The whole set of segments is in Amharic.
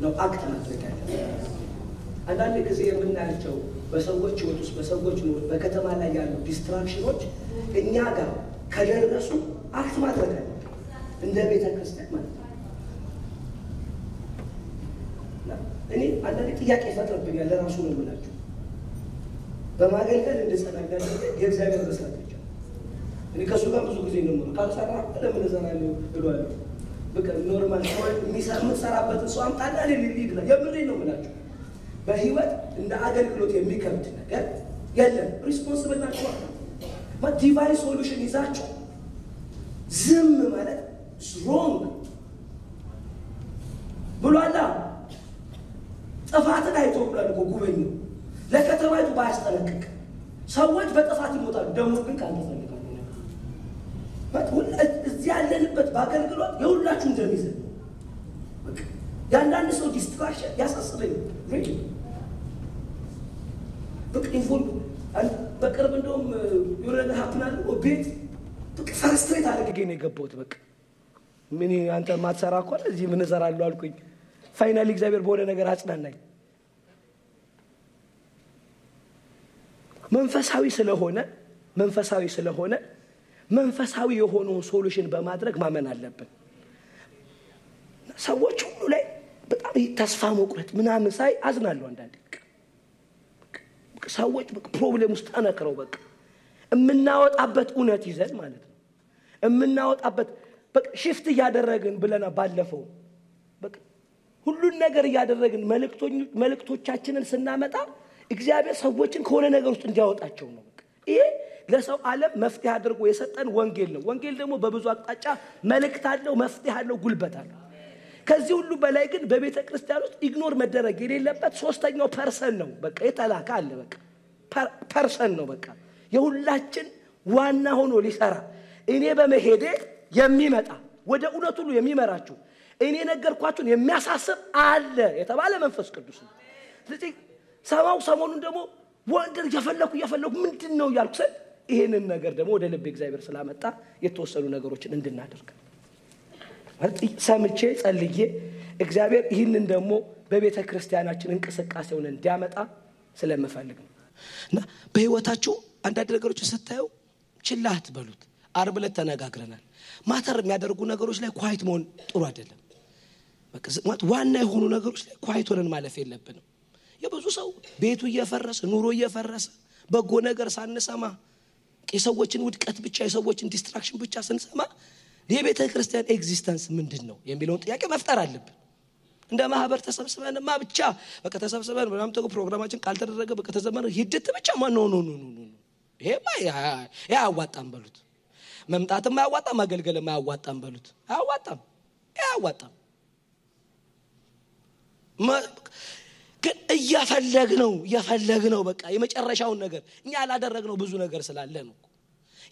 ነው አክት ማድረግ አንዳንድ ጊዜ የምናያቸው በሰዎች ህይወት ውስጥ በሰዎች ኑሮ በከተማ ላይ ያሉ ዲስትራክሽኖች እኛ ጋር ከደረሱ አክት ማድረግ አለ እንደ ቤተ ክርስቲያን ማለት ነው። እኔ አንዳንድ ጥያቄ ይፈጥርብኛል። ለራሱ ነው የምላችሁ በማገልገል እንድጸና የሚያደርገ የእግዚአብሔር መስራት ብቻ። እኔ ከእሱ ጋር ብዙ ጊዜ ነው ካልሰራ ለምን እሰራለሁ እለዋለሁ። በቃ normal የምትሰራበትን ሰው አምጣና ነው የምሬን ነው የምላችሁ። በህይወት እንደ አገልግሎት የሚከብድ ነገር የለም። responsible ናቸው። divine solution ይዛችሁ ዝም ማለት wrong ብሏላ። ጥፋትን አይቶ ብሏል እኮ ጉበኛው። ለከተማይቱ ባያስጠነቅቅ ሰዎች በጥፋት ይሞታሉ፣ ደግሞ ግን ካልተፈልጋሉ እዚህ ያለንበት በአገልግሎት የሁላችሁም ደም ይዘን የአንዳንድ ሰው ዲስትራክሽን ያሳስበኝ። በቃ ኢንፎል በቅርብ እንደውም የሆነ ነገር አለ ቤት ፈረስትሬት አድርጌ ነው የገባሁት። በቃ ምን አንተ ማትሰራ ከሆነ እዚህ ምን እሰራለሁ አልኩኝ። ፋይናሊ እግዚአብሔር በሆነ ነገር አጽናናኝ። መንፈሳዊ ስለሆነ መንፈሳዊ ስለሆነ መንፈሳዊ የሆነውን solution በማድረግ ማመን አለብን። ሰዎች ሁሉ ላይ በጣም ተስፋ መቁረጥ ምናምን ሳይ አዝናለሁ። አንዳንዴ ሰዎች problem ውስጥ ጠነክረው በቃ የምናወጣበት እውነት ይዘን ማለት ነው የምናወጣበት shift እያደረግን ብለና ባለፈው ሁሉን ነገር እያደረግን መልእክቶቻችንን ስናመጣ እግዚአብሔር ሰዎችን ከሆነ ነገር ውስጥ እንዲያወጣቸው ነው። ይሄ ለሰው ዓለም መፍትሄ አድርጎ የሰጠን ወንጌል ነው። ወንጌል ደግሞ በብዙ አቅጣጫ መልእክት አለው፣ መፍትሄ አለው፣ ጉልበት አለው። ከዚህ ሁሉ በላይ ግን በቤተ ክርስቲያን ውስጥ ignore መደረግ የሌለበት ሶስተኛው person ነው። በቃ የተላከ አለ። በቃ person ነው። በቃ የሁላችን ዋና ሆኖ ሊሰራ እኔ በመሄዴ የሚመጣ ወደ እውነት ሁሉ የሚመራችሁ እኔ ነገርኳችሁን የሚያሳስብ አለ የተባለ መንፈስ ቅዱስ ነው። ስለዚህ ሰማው ሰሞኑን ደግሞ ወንጌል እየፈለኩ እየፈለኩ ምንድን ነው እያልኩ ስል ይሄንን ነገር ደግሞ ወደ ልብ እግዚአብሔር ስላመጣ የተወሰኑ ነገሮችን እንድናደርግ ሰምቼ ጸልዬ እግዚአብሔር ይህንን ደግሞ በቤተ ክርስቲያናችን እንቅስቃሴውን እንዲያመጣ ስለምፈልግ ነው እና በህይወታችሁ አንዳንድ ነገሮችን ስታየው ችላ አትበሉት። ዓርብ ዕለት ተነጋግረናል። matter የሚያደርጉ ነገሮች ላይ quiet መሆን ጥሩ አይደለም። ዋና የሆኑ ነገሮች ላይ quiet ሆነን ማለፍ የለብንም። የብዙ ሰው ቤቱ እየፈረሰ ኑሮ እየፈረሰ በጎ ነገር ሳንሰማ የሰዎችን ውድቀት ብቻ የሰዎችን destruction ብቻ ስንሰማ የቤተ ክርስቲያን existence ምንድን ነው የሚለውን ጥያቄ መፍጠር አለብን። እንደ ማህበር ተሰብስበንማ ብቻ በቃ ተሰብስበን በጣም ፕሮግራማችን ካልተደረገ በቃ ተዘመረ ሂደት ብቻ ማ no no no ይሄማ ይሄ አያዋጣም በሉት። መምጣትም አያዋጣም፣ ማገልገልም አያዋጣም በሉት። አያዋጣም፣ አያዋጣም። እየፈለግ ነው እየፈለግ ነው በቃ የመጨረሻውን ነገር እኛ ያላደረግነው ብዙ ነገር ስላለ ነው።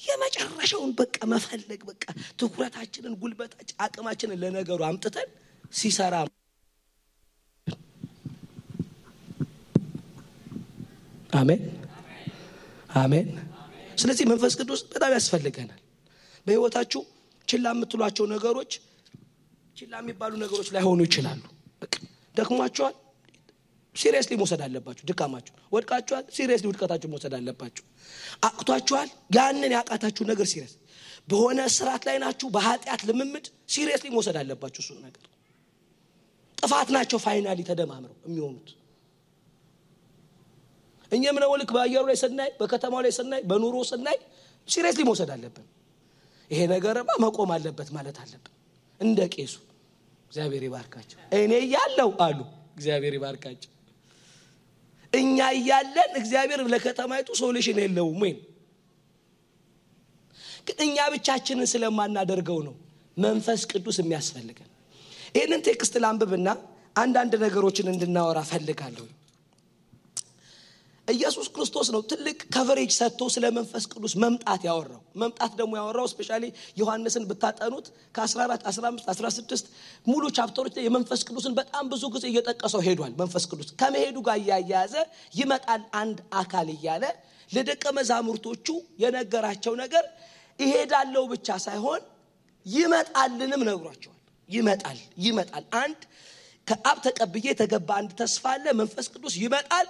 የመጨረሻውን በቃ መፈለግ በቃ ትኩረታችንን፣ ጉልበታችን፣ አቅማችንን ለነገሩ አምጥተን ሲሰራ አሜን አሜን። ስለዚህ መንፈስ ቅዱስ በጣም ያስፈልገናል በህይወታችሁ። ችላ የምትሏቸው ነገሮች ችላ የሚባሉ ነገሮች ላይሆኑ ይችላሉ። ደክሟቸዋል seriously መውሰድ አለባችሁ። ድካማችሁ ወድቃችኋል፣ seriously ውድቀታችሁ መውሰድ አለባችሁ። አቅቷችኋል፣ ያንን ያቃታችሁ ነገር serious በሆነ ስርዓት ላይ ናችሁ። በኃጢአት ልምምድ seriously መውሰድ አለባችሁ። እሱ ነገር ጥፋት ናቸው finally ተደማምረው የሚሆኑት። እኛም ነው ልክ በአየሩ ላይ ስናይ፣ በከተማው ላይ ስናይ፣ በኑሮ ስናይ seriously መውሰድ አለብን። ይሄ ነገርማ መቆም አለበት ማለት አለብን። እንደ ቄሱ እግዚአብሔር ይባርካቸው እኔ እያለው አሉ እግዚአብሔር ይባርካቸው። እኛ እያለን እግዚአብሔር ለከተማይቱ solution የለውም ወይም እኛ ብቻችንን ስለማናደርገው ነው መንፈስ ቅዱስ የሚያስፈልገን። ይህንን text ላንብብና አንዳንድ ነገሮችን እንድናወራ ፈልጋለሁ። ኢየሱስ ክርስቶስ ነው ትልቅ coverage ሰጥቶ ስለ መንፈስ ቅዱስ መምጣት ያወራው። መምጣት ደግሞ ያወራው specially ዮሐንስን ብታጠኑት ከ14፣ 15፣ 16 ሙሉ chapter ኦች ላይ የመንፈስ ቅዱስን በጣም ብዙ ጊዜ እየጠቀሰው ሄዷል። መንፈስ ቅዱስ ከመሄዱ ጋር እያያያዘ ይመጣል አንድ አካል እያለ ለደቀ መዛሙርቶቹ የነገራቸው ነገር ይሄዳለው ብቻ ሳይሆን ይመጣልንም ነግሯቸዋል። ይመጣል ይመጣል። አንድ ከአብ ተቀብዬ የተገባ አንድ ተስፋ አለ። መንፈስ ቅዱስ ይመጣል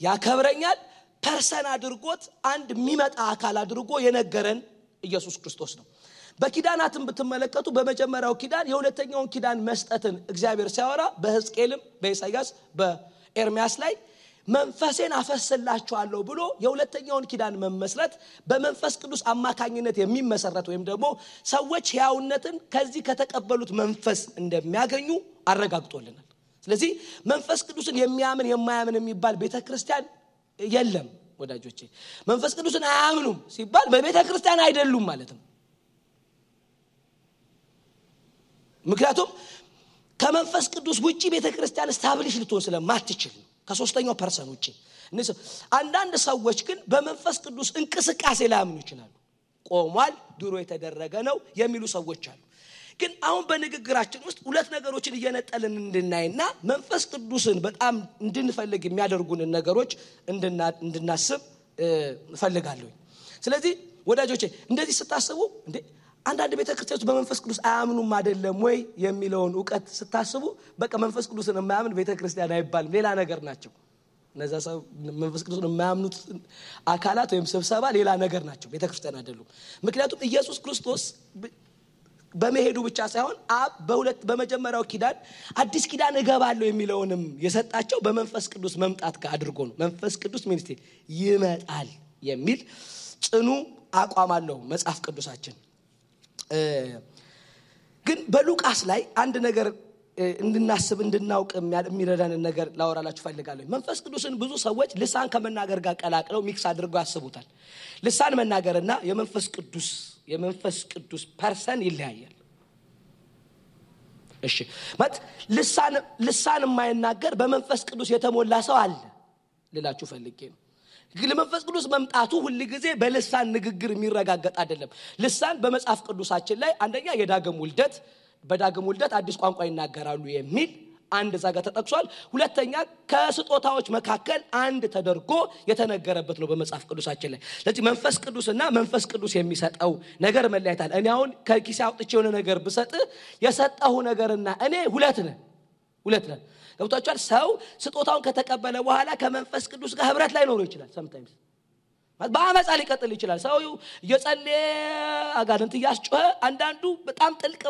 ያከብረኛል። person አድርጎት አንድ የሚመጣ አካል አድርጎ የነገረን ኢየሱስ ክርስቶስ ነው። በኪዳናትን ብትመለከቱ በመጀመሪያው ኪዳን የሁለተኛውን ኪዳን መስጠትን እግዚአብሔር ሲያወራ በሕዝቅኤልም በኢሳያስ በኤርሚያስ ላይ መንፈሴን አፈስላችኋለሁ ብሎ የሁለተኛውን ኪዳን መመስረት በመንፈስ ቅዱስ አማካኝነት የሚመሰረት ወይም ደግሞ ሰዎች ሕያውነትን ከዚህ ከተቀበሉት መንፈስ እንደሚያገኙ አረጋግጦልናል። ስለዚህ መንፈስ ቅዱስን የሚያምን የማያምን የሚባል ቤተ ክርስቲያን የለም ወዳጆቼ። መንፈስ ቅዱስን አያምኑም ሲባል በቤተ ክርስቲያን አይደሉም ማለት ነው። ምክንያቱም ከመንፈስ ቅዱስ ውጭ ቤተ ክርስቲያን establish ልትሆን ስለማትችል ነው። ከሶስተኛው person ውጭ። አንዳንድ ሰዎች ግን በመንፈስ ቅዱስ እንቅስቃሴ ላያምኑ ይችላሉ። ቆሟል፣ ድሮ የተደረገ ነው የሚሉ ሰዎች አሉ። ግን አሁን በንግግራችን ውስጥ ሁለት ነገሮችን እየነጠልን እንድናይና መንፈስ ቅዱስን በጣም እንድንፈልግ የሚያደርጉንን ነገሮች እንድናስብ እፈልጋለሁ። ስለዚህ ወዳጆቼ እንደዚህ ስታስቡ አንዳንድ ቤተ ክርስቲያኖች በመንፈስ ቅዱስ አያምኑም አይደለም ወይ የሚለውን እውቀት ስታስቡ በቃ መንፈስ ቅዱስን የማያምን ቤተ ክርስቲያን አይባልም፣ ሌላ ነገር ናቸው። እነዛ ሰው መንፈስ ቅዱስን የማያምኑት አካላት ወይም ስብሰባ ሌላ ነገር ናቸው፣ ቤተ ክርስቲያን አይደሉም። ምክንያቱም ኢየሱስ ክርስቶስ በመሄዱ ብቻ ሳይሆን አብ በሁለት በመጀመሪያው ኪዳን አዲስ ኪዳን እገባለሁ የሚለውንም የሰጣቸው በመንፈስ ቅዱስ መምጣት ጋር አድርጎ ነው። መንፈስ ቅዱስ ሚኒስቴር ይመጣል የሚል ጽኑ አቋም አለው መጽሐፍ ቅዱሳችን። ግን በሉቃስ ላይ አንድ ነገር እንድናስብ እንድናውቅ የሚረዳንን ነገር ላወራላችሁ ፈልጋለሁ። መንፈስ ቅዱስን ብዙ ሰዎች ልሳን ከመናገር ጋር ቀላቅለው mix አድርገው ያስቡታል። ልሳን መናገርና የመንፈስ ቅዱስ የመንፈስ ቅዱስ person ይለያያል። እሺ ማለት ልሳን የማይናገር በመንፈስ ቅዱስ የተሞላ ሰው አለ ልላችሁ ፈልጌ ነው። ለመንፈስ ቅዱስ መምጣቱ ሁል ጊዜ በልሳን ንግግር የሚረጋገጥ አይደለም። ልሳን በመጽሐፍ ቅዱሳችን ላይ አንደኛ የዳግም ውልደት በዳግም ውልደት አዲስ ቋንቋ ይናገራሉ የሚል አንድ እዛ ጋር ተጠቅሷል። ሁለተኛ ከስጦታዎች መካከል አንድ ተደርጎ የተነገረበት ነው በመጽሐፍ ቅዱሳችን ላይ። ስለዚህ መንፈስ ቅዱስና መንፈስ ቅዱስ የሚሰጠው ነገር መለያየታል። እኔ አሁን ከኪሴ አውጥቼ የሆነ ነገር ብሰጥ የሰጠሁ ነገርና እኔ ሁለት ነን፣ ሁለት ነን። ገብቷችኋል? ሰው ስጦታውን ከተቀበለ በኋላ ከመንፈስ ቅዱስ ጋር ህብረት ላይ ኖሮ ይችላል። sometimes በአመፃ ሊቀጥል ይችላል። ሰው እየጸለየ አጋንንት እያስጮኸ አንዳንዱ በጣም ጥልቅ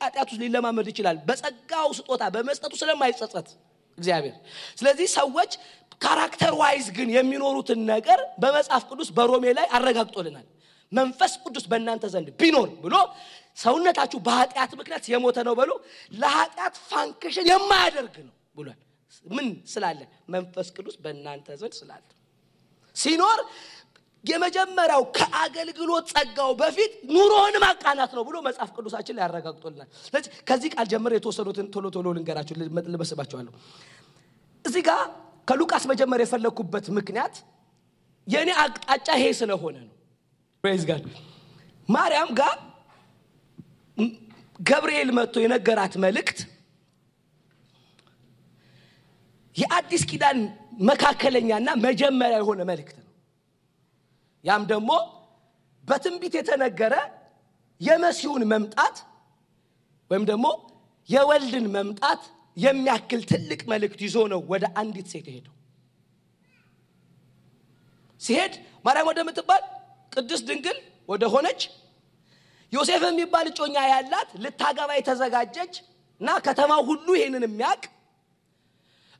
ኃጢአት ውስጥ ሊለማመድ ይችላል። በጸጋው ስጦታ በመስጠቱ ስለማይጸጸት እግዚአብሔር። ስለዚህ ሰዎች character wise ግን የሚኖሩትን ነገር በመጽሐፍ ቅዱስ በሮሜ ላይ አረጋግጦልናል። መንፈስ ቅዱስ በእናንተ ዘንድ ቢኖር ብሎ ሰውነታችሁ በኃጢአት ምክንያት የሞተ ነው ብሎ ለኃጢአት function የማያደርግ ነው ብሏል። ምን ስላለ? መንፈስ ቅዱስ በእናንተ ዘንድ ስላለ ሲኖር የመጀመሪያው ከአገልግሎት ጸጋው በፊት ኑሮህን ማቃናት ነው ብሎ መጽሐፍ ቅዱሳችን ላይ ያረጋግጦልናል። ስለዚህ ከዚህ ቃል ጀምሮ የተወሰኑትን ቶሎ ቶሎ ልንገራችሁ፣ ልመልስባችኋለሁ። እዚህ ጋር ከሉቃስ መጀመር የፈለግኩበት ምክንያት የእኔ አቅጣጫ ይሄ ስለሆነ ነው። ፕሬዝ ማርያም ጋር ገብርኤል መጥቶ የነገራት መልእክት የአዲስ ኪዳን መካከለኛና መጀመሪያ የሆነ መልእክት ነው። ያም ደግሞ በትንቢት የተነገረ የመሲሁን መምጣት ወይም ደግሞ የወልድን መምጣት የሚያክል ትልቅ መልእክት ይዞ ነው ወደ አንዲት ሴት የሄደው። ሲሄድ ማርያም ወደምትባል ቅድስት ድንግል ወደ ሆነች ዮሴፍ የሚባል እጮኛ ያላት ልታገባ የተዘጋጀች እና ከተማው ሁሉ ይሄንን የሚያውቅ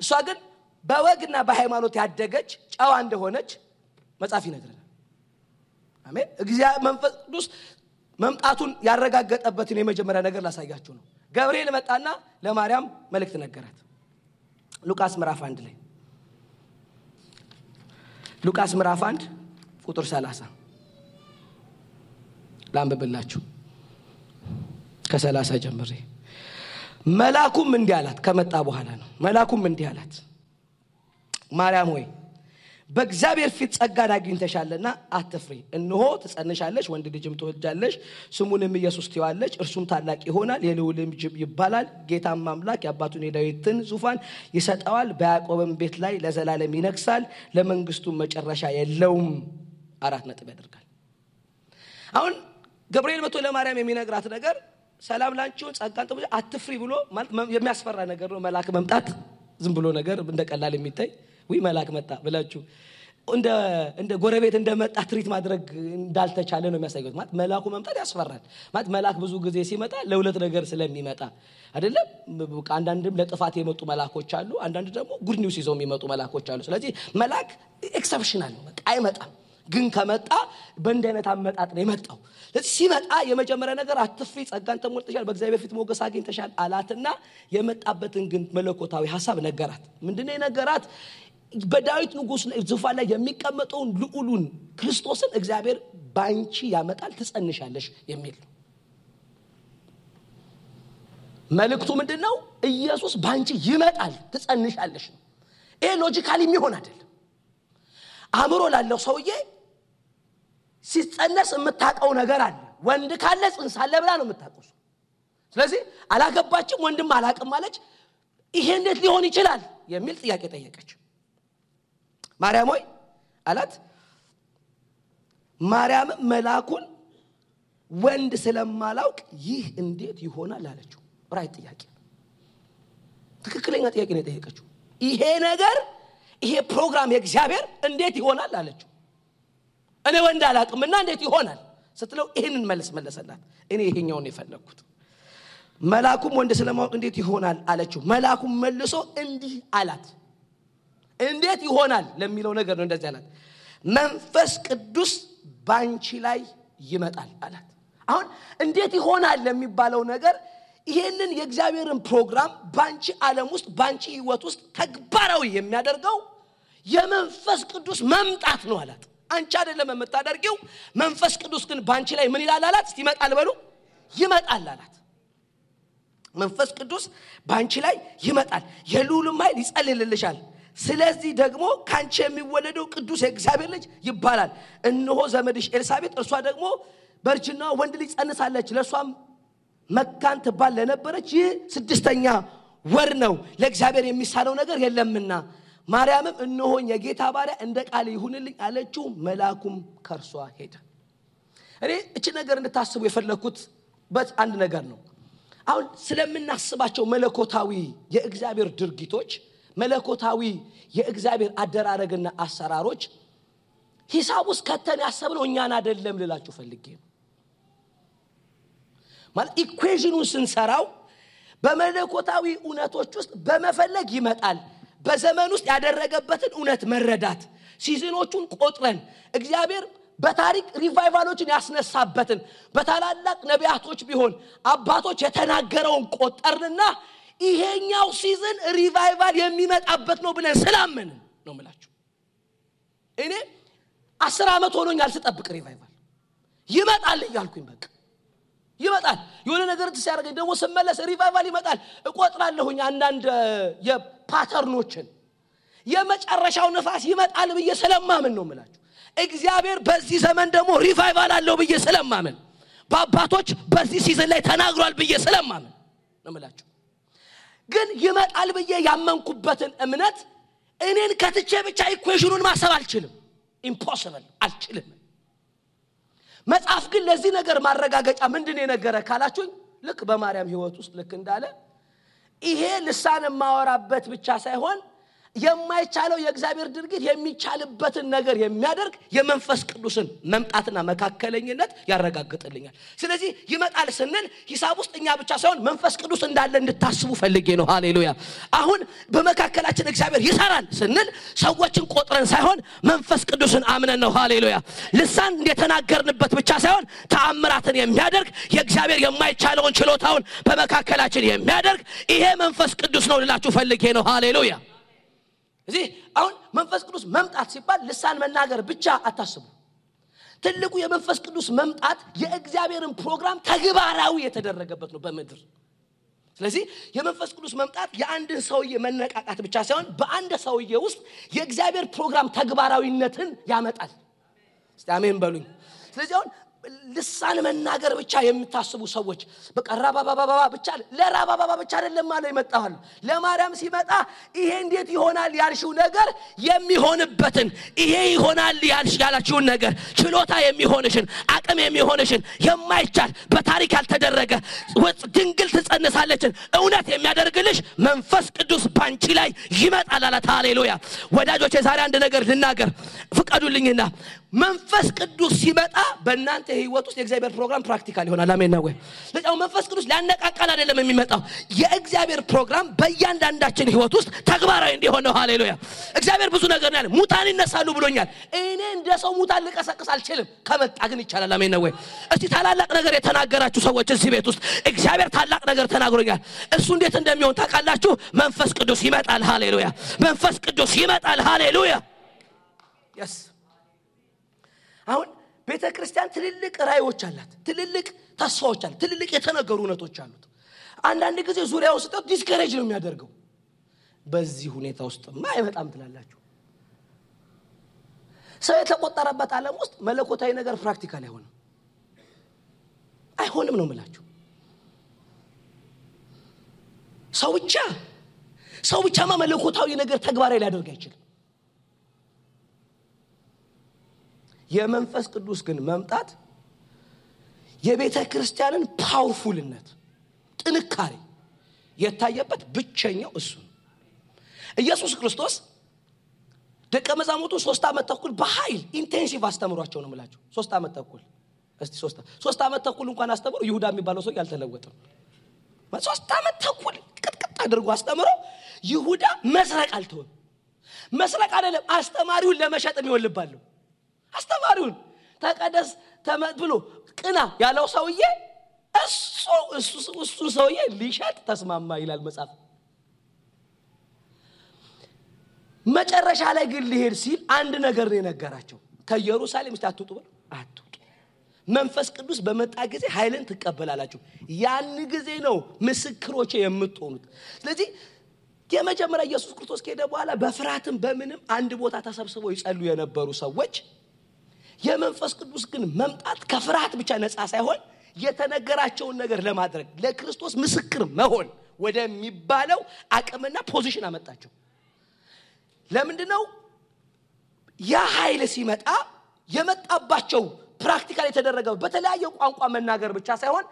እሷ ግን በወግና በሃይማኖት ያደገች ጨዋ እንደሆነች መጽሐፍ ይነግረናል። አሜን። እግዚአብሔር መንፈስ ቅዱስ መምጣቱን ያረጋገጠበትን የመጀመሪያ ነገር ላሳያችሁ ነው። ገብርኤል መጣና ለማርያም መልእክት ነገራት። ሉቃስ ምዕራፍ አንድ ላይ ሉቃስ ምዕራፍ አንድ ቁጥር 30 ላንብብላችሁ ከሰላሳ ጀምሬ መልአኩም እንዲህ አላት። ከመጣ በኋላ ነው። መልአኩም እንዲህ አላት፣ ማርያም ሆይ በእግዚአብሔር ፊት ጸጋን አግኝተሻልና አትፍሪ። እነሆ ትጸንሻለሽ፣ ወንድ ልጅም ትወልጃለሽ፣ ስሙንም ኢየሱስ ትይዋለሽ። እርሱም ታላቅ ይሆናል፣ የልዑልም ልጅ ይባላል። ጌታም አምላክ የአባቱን የዳዊትን ዙፋን ይሰጠዋል፣ በያዕቆብም ቤት ላይ ለዘላለም ይነግሳል፣ ለመንግስቱም መጨረሻ የለውም። አራት ነጥብ ያደርጋል። አሁን ገብርኤል መጥቶ ለማርያም የሚነግራት ነገር ሰላም ላንቺውን ጸጋን አትፍሪ ብሎ የሚያስፈራ ነገር ነው። መልአክ መምጣት ዝም ብሎ ነገር እንደ ቀላል የሚታይ ወይ መልአክ መጣ ብላችሁ እንደ ጎረቤት እንደመጣ ትሪት ማድረግ እንዳልተቻለ ነው የሚያሳዩት። ማለት መልአኩ መምጣት ያስፈራል። ማለት መልአክ ብዙ ጊዜ ሲመጣ ለሁለት ነገር ስለሚመጣ አይደለም። አንዳንድም ለጥፋት የመጡ መልአኮች አሉ፣ አንዳንድ ደግሞ good news ይዘው የሚመጡ መልአኮች አሉ። ስለዚህ መልአክ exceptional ነው፣ አይመጣም። ግን ከመጣ በእንዲህ አይነት አመጣጥ ነው የመጣው። ስለዚህ ሲመጣ የመጀመሪያ ነገር አትፍሪ፣ ጸጋን ተሞልተሻል፣ በእግዚአብሔር ፊት ሞገስ አግኝተሻል አላትና የመጣበትን ግን መለኮታዊ ሀሳብ ነገራት። ምንድነው የነገራት? በዳዊት ንጉሥ ዙፋን ላይ የሚቀመጠውን ልዑሉን ክርስቶስን እግዚአብሔር በአንቺ ያመጣል፣ ትጸንሻለሽ የሚል ነው። መልእክቱ ምንድን ነው? ኢየሱስ በአንቺ ይመጣል፣ ትጸንሻለሽ ነው። ይሄ logically የሚሆን አይደለም። አእምሮ ላለው ሰውዬ ሲጸነስ የምታውቀው ነገር አለ። ወንድ ካለ ጽንስ አለ ብላ ነው የምታውቀው። ስለዚህ አላገባችም፣ ወንድም አላቅም አለች። ይሄ እንዴት ሊሆን ይችላል የሚል ጥያቄ ጠየቀች። ማርያም ሆይ አላት። ማርያምም መልአኩን ወንድ ስለማላውቅ ይህ እንዴት ይሆናል አለችው። right ጥያቄ፣ ትክክለኛ ጥያቄ ነው የጠየቀችው። ይሄ ነገር ይሄ ፕሮግራም የእግዚአብሔር እንዴት ይሆናል አለችው። እኔ ወንድ አላውቅምና እንዴት ይሆናል ስትለው ይህንን መልስ መለሰላት። እኔ ይሄኛውን የፈለግኩት መልአኩም ወንድ ስለማወቅ እንዴት ይሆናል አለችው። መልአኩም መልሶ እንዲህ አላት። እንዴት ይሆናል ለሚለው ነገር ነው እንደዚህ አላት። መንፈስ ቅዱስ ባንቺ ላይ ይመጣል አላት። አሁን እንዴት ይሆናል ለሚባለው ነገር ይሄንን የእግዚአብሔርን ፕሮግራም ባንቺ ዓለም ውስጥ ባንቺ ህይወት ውስጥ ተግባራዊ የሚያደርገው የመንፈስ ቅዱስ መምጣት ነው አላት። አንቺ አይደለም የምታደርጊው፣ መንፈስ ቅዱስ ግን ባንቺ ላይ ምን ይላል አላት። ይመጣል በሉ ይመጣል አላት። መንፈስ ቅዱስ ባንቺ ላይ ይመጣል፣ የልዑልም ኃይል ይጸልልልሻል። ስለዚህ ደግሞ ከአንቺ የሚወለደው ቅዱስ የእግዚአብሔር ልጅ ይባላል። እነሆ ዘመድሽ ኤልሳቤጥ እርሷ ደግሞ በእርጅና ወንድ ልጅ ጸንሳለች፣ ለእርሷም መካን ትባል ለነበረች ይህ ስድስተኛ ወር ነው፣ ለእግዚአብሔር የሚሳነው ነገር የለምና። ማርያምም እነሆኝ የጌታ ባሪያ እንደ ቃል ይሁንልኝ አለችው። መልአኩም ከእርሷ ሄደ። እኔ እች ነገር እንድታስቡ የፈለግኩት በት አንድ ነገር ነው። አሁን ስለምናስባቸው መለኮታዊ የእግዚአብሔር ድርጊቶች መለኮታዊ የእግዚአብሔር አደራረግና አሰራሮች ሂሳብ ውስጥ ከተን ያሰብነው እኛን አይደለም ልላችሁ ፈልጌ ነው። ማለት ኢኩዌዥኑን ስንሰራው በመለኮታዊ እውነቶች ውስጥ በመፈለግ ይመጣል። በዘመን ውስጥ ያደረገበትን እውነት መረዳት፣ ሲዝኖቹን ቆጥረን እግዚአብሔር በታሪክ revival ኦችን ያስነሳበትን በታላላቅ ነቢያቶች ቢሆን አባቶች የተናገረውን ቆጠርንና ይሄኛው season revival የሚመጣበት ነው ብለን ስላመንን ነው ምላችሁ። እኔ አስር ዓመት ሆኖኛል ስጠብቅ revival ይመጣል እያልኩኝ በቃ ይመጣል። የሆነ ነገር ሲያደርገኝ ደግሞ ስመለስ revival ይመጣል እቆጥራለሁኝ አንዳንድ የ pattern ኦችን የመጨረሻው ነፋስ ይመጣል ብዬ ስለማምን ነው ምላችሁ። እግዚአብሔር በዚህ ዘመን ደግሞ revival አለው ብዬ ስለማምን በአባቶች በዚህ season ላይ ተናግሯል ብዬ ስለማምን ነው ምላችሁ። ግን ይመጣል ብዬ ያመንኩበትን እምነት እኔን ከትቼ ብቻ equation ኡን ማሰብ አልችልም። impossible አልችልም። መጽሐፍ ግን ለዚህ ነገር ማረጋገጫ ምንድን የነገረ ካላችሁኝ ልክ በማርያም ሕይወት ውስጥ ልክ እንዳለ ይሄ ልሳን የማወራበት ብቻ ሳይሆን የማይቻለው የእግዚአብሔር ድርጊት የሚቻልበትን ነገር የሚያደርግ የመንፈስ ቅዱስን መምጣትና መካከለኝነት ያረጋግጥልኛል። ስለዚህ ይመጣል ስንል ሂሳብ ውስጥ እኛ ብቻ ሳይሆን መንፈስ ቅዱስ እንዳለ እንድታስቡ ፈልጌ ነው። ሃሌሉያ። አሁን በመካከላችን እግዚአብሔር ይሰራል ስንል ሰዎችን ቆጥረን ሳይሆን መንፈስ ቅዱስን አምነን ነው። ሃሌሉያ። ልሳን እንደተናገርንበት ብቻ ሳይሆን ተአምራትን የሚያደርግ የእግዚአብሔር የማይቻለውን ችሎታውን በመካከላችን የሚያደርግ ይሄ መንፈስ ቅዱስ ነው ልላችሁ ፈልጌ ነው። ሃሌሉያ። እዚህ አሁን መንፈስ ቅዱስ መምጣት ሲባል ልሳን መናገር ብቻ አታስቡ። ትልቁ የመንፈስ ቅዱስ መምጣት የእግዚአብሔርን ፕሮግራም ተግባራዊ የተደረገበት ነው። በምድር ስለዚህ የመንፈስ ቅዱስ መምጣት የአንድን ሰውዬ መነቃቃት ብቻ ሳይሆን በአንድ ሰውዬ ውስጥ የእግዚአብሔር ፕሮግራም ተግባራዊነትን ያመጣል አሜን በሉኝ ስለዚህ አሁን ልሳን መናገር ብቻ የምታስቡ ሰዎች በቃ ራባባባባ ብቻ ለራባባባ ብቻ አይደለም አለ ይመጣዋል ለማርያም ሲመጣ ይሄ እንዴት ይሆናል ያልሽው ነገር የሚሆንበትን ይሄ ይሆናል ያላችሁን ነገር ችሎታ የሚሆንሽን አቅም የሚሆንሽን የማይቻል በታሪክ ያልተደረገ ድንግል ትጸንሳለችን እውነት የሚያደርግልሽ መንፈስ ቅዱስ ባንቺ ላይ ይመጣል አላት። ሃሌሉያ! ወዳጆች የዛሬ አንድ ነገር ልናገር ፍቀዱልኝና መንፈስ ቅዱስ ሲመጣ በእናንተ ህይወት ውስጥ የእግዚአብሔር ፕሮግራም practical ይሆናል። ነው ወይ? ለጫጫው መንፈስ ቅዱስ ሊያነቃቃን አይደለም የሚመጣው። የእግዚአብሔር ፕሮግራም በእያንዳንዳችን ህይወት ውስጥ ተግባራዊ እንዲሆን ነው። ሃሌሉያ! እግዚአብሔር ብዙ ነገር ያለ ሙታን ይነሳሉ ብሎኛል። እኔ እንደ ሰው ሙታን ልቀሰቅስ አልችልም። ከመጣ ግን ይቻላል። አሜን ወይ? እስቲ ታላላቅ ነገር የተናገራችሁ ሰዎች እዚህ ቤት ውስጥ እግዚአብሔር ታላቅ ነገር ተናግሮኛል። እሱ እንዴት እንደሚሆን ታውቃላችሁ? መንፈስ ቅዱስ ይመጣል። ሃሌሉያ! መንፈስ ቅዱስ ይመጣል። ሃሌሉያ! Yes አሁን ቤተ ክርስቲያን ትልልቅ ራእዮች አላት ትልልቅ ተስፋዎች አላት ትልልቅ የተነገሩ እውነቶች አሉት። አንዳንድ ጊዜ ዙሪያው ስታዩት discourage ነው የሚያደርገው። በዚህ ሁኔታ ውስጥማ አይመጣም ትላላችሁ። ሰው የተቆጠረበት ዓለም ውስጥ መለኮታዊ ነገር practical አይሆንም። አይሆንም ነው ምላችሁ ሰው ብቻ ሰው ብቻማ መለኮታዊ ነገር ተግባራዊ ሊያደርግ አይችልም የመንፈስ ቅዱስ ግን መምጣት የቤተ ክርስቲያንን powerful ነት ጥንካሬ የታየበት ብቸኛው እሱ ነው። ኢየሱስ ክርስቶስ ደቀ መዛሙርቱ ሶስት ዓመት ተኩል በኃይል intensive አስተምሯቸው ነው ምላቸው ሶስት ዓመት ተኩል። እስቲ ሶስት ሶስት ዓመት ተኩል እንኳን አስተምሮ ይሁዳ የሚባለው ሰው አልተለወጠም። ሶስት ዓመት ተኩል ቅጥቅጥ አድርጎ አስተምሮ ይሁዳ መስረቅ አልተወም። መስረቅ አይደለም አስተማሪውን ለመሸጥ የሚወልባለሁ አስተማሪውን ተቀደስ ብሎ ቅና ያለው ሰውዬ እሱ እሱ ሰውዬ ሊሸጥ ተስማማ ይላል መጽሐፍ። መጨረሻ ላይ ግን ሊሄድ ሲል አንድ ነገር ነው የነገራቸው። ከኢየሩሳሌም እስቲ አትውጡ በል አትውጡ። መንፈስ ቅዱስ በመጣ ጊዜ ኃይልን ትቀበላላችሁ። ያን ጊዜ ነው ምስክሮቼ የምትሆኑት። ስለዚህ የመጀመሪያ ኢየሱስ ክርስቶስ ከሄደ በኋላ በፍርሃትም በምንም አንድ ቦታ ተሰብስበው ይጸሉ የነበሩ ሰዎች የመንፈስ ቅዱስ ግን መምጣት ከፍርሃት ብቻ ነፃ ሳይሆን የተነገራቸውን ነገር ለማድረግ ለክርስቶስ ምስክር መሆን ወደሚባለው አቅምና ፖዚሽን አመጣቸው። ለምንድን ነው ያ ኃይል ሲመጣ የመጣባቸው practical የተደረገ በተለያየ ቋንቋ መናገር ብቻ ሳይሆን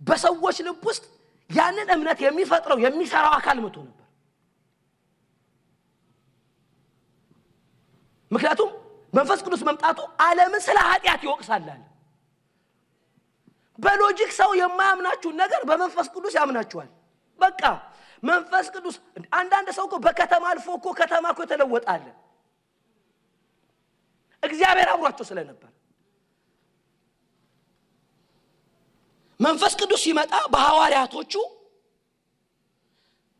በሰዎች ልብ ውስጥ ያንን እምነት የሚፈጥረው የሚሰራው አካል መቶ ነበር። ምክንያቱም መንፈስ ቅዱስ መምጣቱ ዓለምን ስለ ኃጢአት ይወቅሳል አለ በ logic ሰው የማያምናችሁን ነገር በመንፈስ ቅዱስ ያምናችኋል። በቃ መንፈስ ቅዱስ አንዳንድ ሰው እኮ በከተማ አልፎ እኮ ከተማ እኮ የተለወጠ አለ። እግዚአብሔር አብሯቸው ስለነበር መንፈስ ቅዱስ ሲመጣ በሐዋርያቶቹ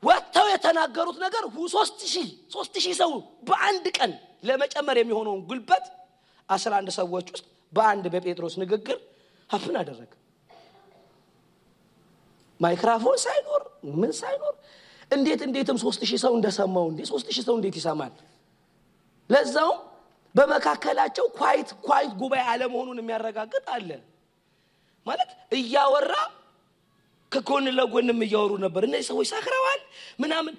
ወጥተው የተናገሩት ነገር ሶስት ሺህ ሶስት ሺህ ሰው በአንድ ቀን ለመጨመር የሚሆነውን ጉልበት አስራ አንድ ሰዎች ውስጥ በአንድ በጴጥሮስ ንግግር ሀፍን አደረገ። ማይክራፎን ሳይኖር ምን ሳይኖር እንዴት እንዴትም ሶስት ሺህ ሰው እንደሰማው እንዴ? ሶስት ሺህ ሰው እንዴት ይሰማል? ለዛውም በመካከላቸው ኳይት ኳይት ጉባኤ አለመሆኑን የሚያረጋግጥ አለ። ማለት እያወራ ከጎን ለጎንም እያወሩ ነበር። እነዚህ ሰዎች ሰክረዋል ምናምን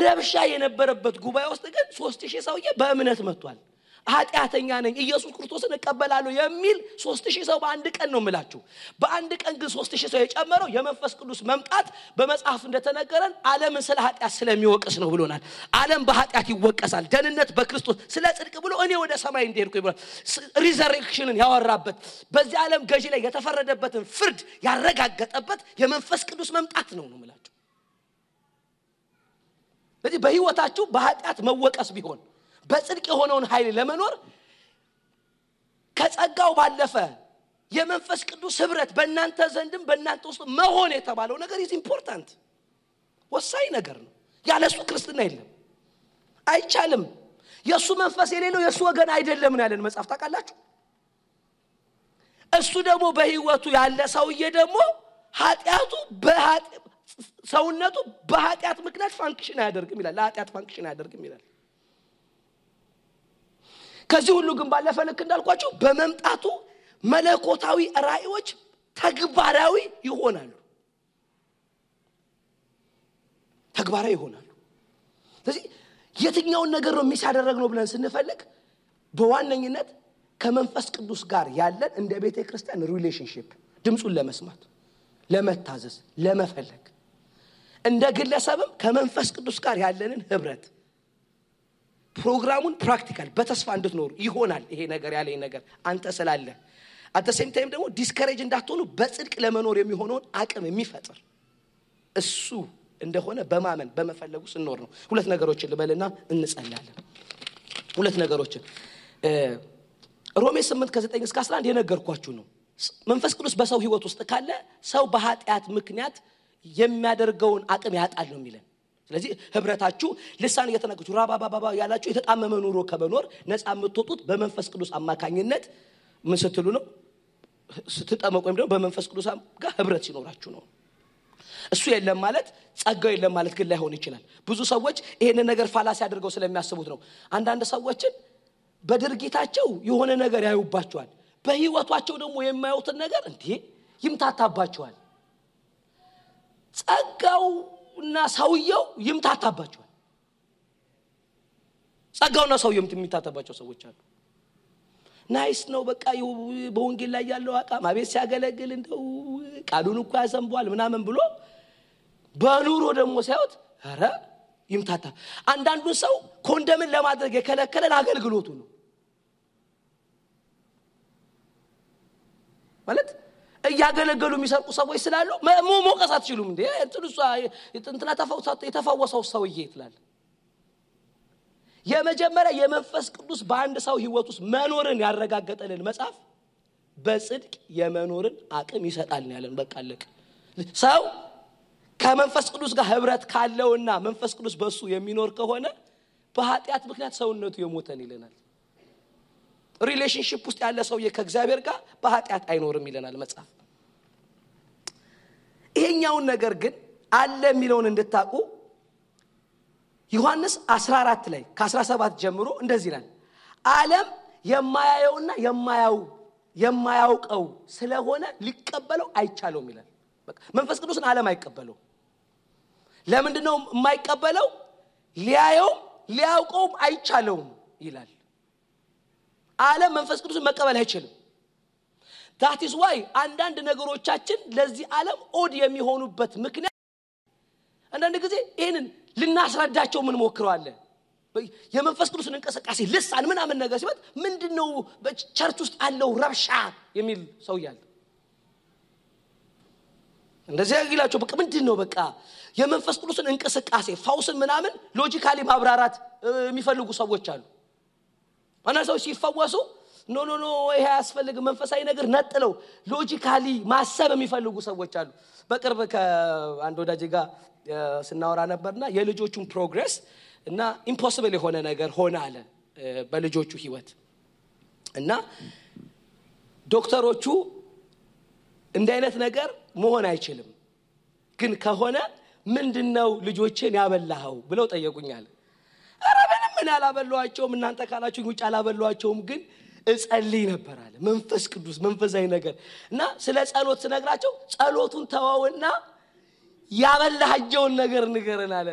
ረብሻ የነበረበት ጉባኤ ውስጥ ግን ሶስት ሺህ ሰውዬ በእምነት መጥቷል ኃጢአተኛ ነኝ ኢየሱስ ክርስቶስን እቀበላለሁ የሚል ሶስት ሺህ ሰው በአንድ ቀን ነው ምላችሁ በአንድ ቀን ግን ሶስት ሺህ ሰው የጨመረው የመንፈስ ቅዱስ መምጣት በመጽሐፍ እንደተነገረን ዓለምን ስለ ኃጢአት ስለሚወቅስ ነው ብሎናል። ዓለም በኃጢአት ይወቀሳል። ደህንነት በክርስቶስ ስለ ጽድቅ ብሎ እኔ ወደ ሰማይ እንዲሄድኩ ብሏል ሪዘሬክሽንን ያወራበት በዚህ ዓለም ገዢ ላይ የተፈረደበትን ፍርድ ያረጋገጠበት የመንፈስ ቅዱስ መምጣት ነው ነው ምላችሁ ስለዚህ በህይወታችሁ በኃጢአት መወቀስ ቢሆን በጽድቅ የሆነውን ኃይል ለመኖር ከጸጋው ባለፈ የመንፈስ ቅዱስ ህብረት በእናንተ ዘንድም በእናንተ ውስጥ መሆን የተባለው ነገር is important ወሳኝ ነገር ነው። ያለ እሱ ክርስትና የለም። አይቻልም። የእሱ መንፈስ የሌለው የእሱ ወገን አይደለም ያለን መጽሐፍ። ታውቃላችሁ? እሱ ደግሞ በህይወቱ ያለ ሰውዬ ደግሞ ኃጢአቱ ሰውነቱ በኃጢአት ምክንያት function አያደርግም ይላል። ለኃጢአት function አያደርግም ይላል። ከዚህ ሁሉ ግን ባለፈ ልክ እንዳልኳቸው በመምጣቱ መለኮታዊ ራእዮች ተግባራዊ ይሆናሉ ተግባራዊ ይሆናሉ። ስለዚህ የትኛውን ነገር ነው miss ያደረግነው ብለን ስንፈልግ በዋነኝነት ከመንፈስ ቅዱስ ጋር ያለን እንደ ቤተ ክርስቲያን relationship ድምፁን ለመስማት ለመታዘዝ፣ ለመፈለግ እንደ ግለሰብም ከመንፈስ ቅዱስ ጋር ያለንን ህብረት ፕሮግራሙን practical በተስፋ እንድትኖሩ ይሆናል። ይሄ ነገር ያለኝ ነገር አንተ ስላለ at same time ደግሞ discourage እንዳትሆኑ በጽድቅ ለመኖር የሚሆነውን አቅም የሚፈጥር እሱ እንደሆነ በማመን በመፈለጉ ስንኖር ነው። ሁለት ነገሮችን ልበልና እንጸልያለን። ሁለት ነገሮችን ሮሜ 8 ከ9 እስከ 11 የነገርኳችሁ ነው። መንፈስ ቅዱስ በሰው ህይወት ውስጥ ካለ ሰው በኃጢአት ምክንያት የሚያደርገውን አቅም ያጣል ነው የሚለን። ስለዚህ ህብረታችሁ ልሳን እየተናገችሁ ራባባባ ያላችሁ የተጣመመ ኑሮ ከመኖር ነፃ የምትወጡት በመንፈስ ቅዱስ አማካኝነት ምን ስትሉ ነው? ስትጠመቁ ወይም ደግሞ በመንፈስ ቅዱስ ጋር ህብረት ሲኖራችሁ ነው። እሱ የለም ማለት ጸጋው የለም ማለት ግን ላይሆን ይችላል። ብዙ ሰዎች ይሄንን ነገር ፋላሲ አድርገው ስለሚያስቡት ነው። አንዳንድ ሰዎችን በድርጊታቸው የሆነ ነገር ያዩባቸዋል። በህይወቷቸው ደግሞ የማዩትን ነገር እንዴ ይምታታባቸዋል። ጸጋው እና ሰውየው ይምታታባቸዋል። ጸጋውና ሰውየው የሚታታባቸው ሰዎች አሉ። ናይስ ነው በቃ በወንጌል ላይ ያለው አቋም አቤት ሲያገለግል እንደው ቃሉን እኮ ያሰንቧል ምናምን ብሎ በኑሮ ደግሞ ሲያዩት ኧረ ይምታታ። አንዳንዱን ሰው ኮንደምን ለማድረግ የከለከለን አገልግሎቱ ነው ማለት እያገለገሉ የሚሰርቁ ሰዎች ስላሉ መሞቀስ አትችሉም እንዴ እንትና የተፈወሰው ሰውዬ ትላል። የመጀመሪያ የመንፈስ ቅዱስ በአንድ ሰው ህይወት ውስጥ መኖርን ያረጋገጠልን መጽሐፍ በጽድቅ የመኖርን አቅም ይሰጣል ያለን። በቃ ሰው ከመንፈስ ቅዱስ ጋር ህብረት ካለውና መንፈስ ቅዱስ በሱ የሚኖር ከሆነ በኃጢአት ምክንያት ሰውነቱ የሞተን ይለናል። relationship ውስጥ ያለ ሰውዬ ከእግዚአብሔር ጋር በኃጢአት አይኖርም ይለናል መጽሐፍ። ይሄኛውን ነገር ግን አለ የሚለውን እንድታውቁ ዮሐንስ 14 ላይ ከ17 ጀምሮ እንደዚህ ይላል። ዓለም የማያየውና የማያው የማያውቀው ስለሆነ ሊቀበለው አይቻለውም ይላል። መንፈስ ቅዱስን ዓለም አይቀበለው። ለምንድን ነው የማይቀበለው? ሊያየውም ሊያውቀውም አይቻለውም ይላል። ዓለም መንፈስ ቅዱስን መቀበል አይችልም። That's why አንዳንድ ነገሮቻችን ለዚህ ዓለም odd የሚሆኑበት ምክንያት አንዳንድ ጊዜ ይህንን ልናስረዳቸው ምን ሞክረዋለን። የመንፈስ ቅዱስን እንቅስቃሴ ልሳን ምናምን ነገር ሲመጣ ምንድን ነው በ church ውስጥ ያለው ረብሻ የሚል ሰው እያለ እንደዚህ ይላቸው። በቃ ምንድን ነው በቃ የመንፈስ ቅዱስን እንቅስቃሴ ፈውስን ምናምን logically ማብራራት የሚፈልጉ ሰዎች አሉ። አንዳንድ ሰዎች ሲፈወሱ no no no ይሄ አያስፈልግም መንፈሳዊ ነገር ነጥለው logically ማሰብ የሚፈልጉ ሰዎች አሉ። በቅርብ ከአንድ ወዳጅ ጋር ስናወራ ነበርና የልጆቹን progress እና impossible የሆነ ነገር ሆነ አለ በልጆቹ ህይወት እና ዶክተሮቹ እንዲህ አይነት ነገር መሆን አይችልም፣ ግን ከሆነ ምንድን ነው ልጆችን ያበላኸው ብለው ጠየቁኛል። ምንም ምን ያላበላኋቸውም እናንተ ካላችሁኝ ውጭ አላበላኋቸውም፣ ግን እጸልይ ነበር አለ መንፈስ ቅዱስ መንፈሳዊ ነገር እና ስለ ጸሎት ስነግራቸው ጸሎቱን ተወውና ያበላሃቸውን ነገር ንገረን አለ።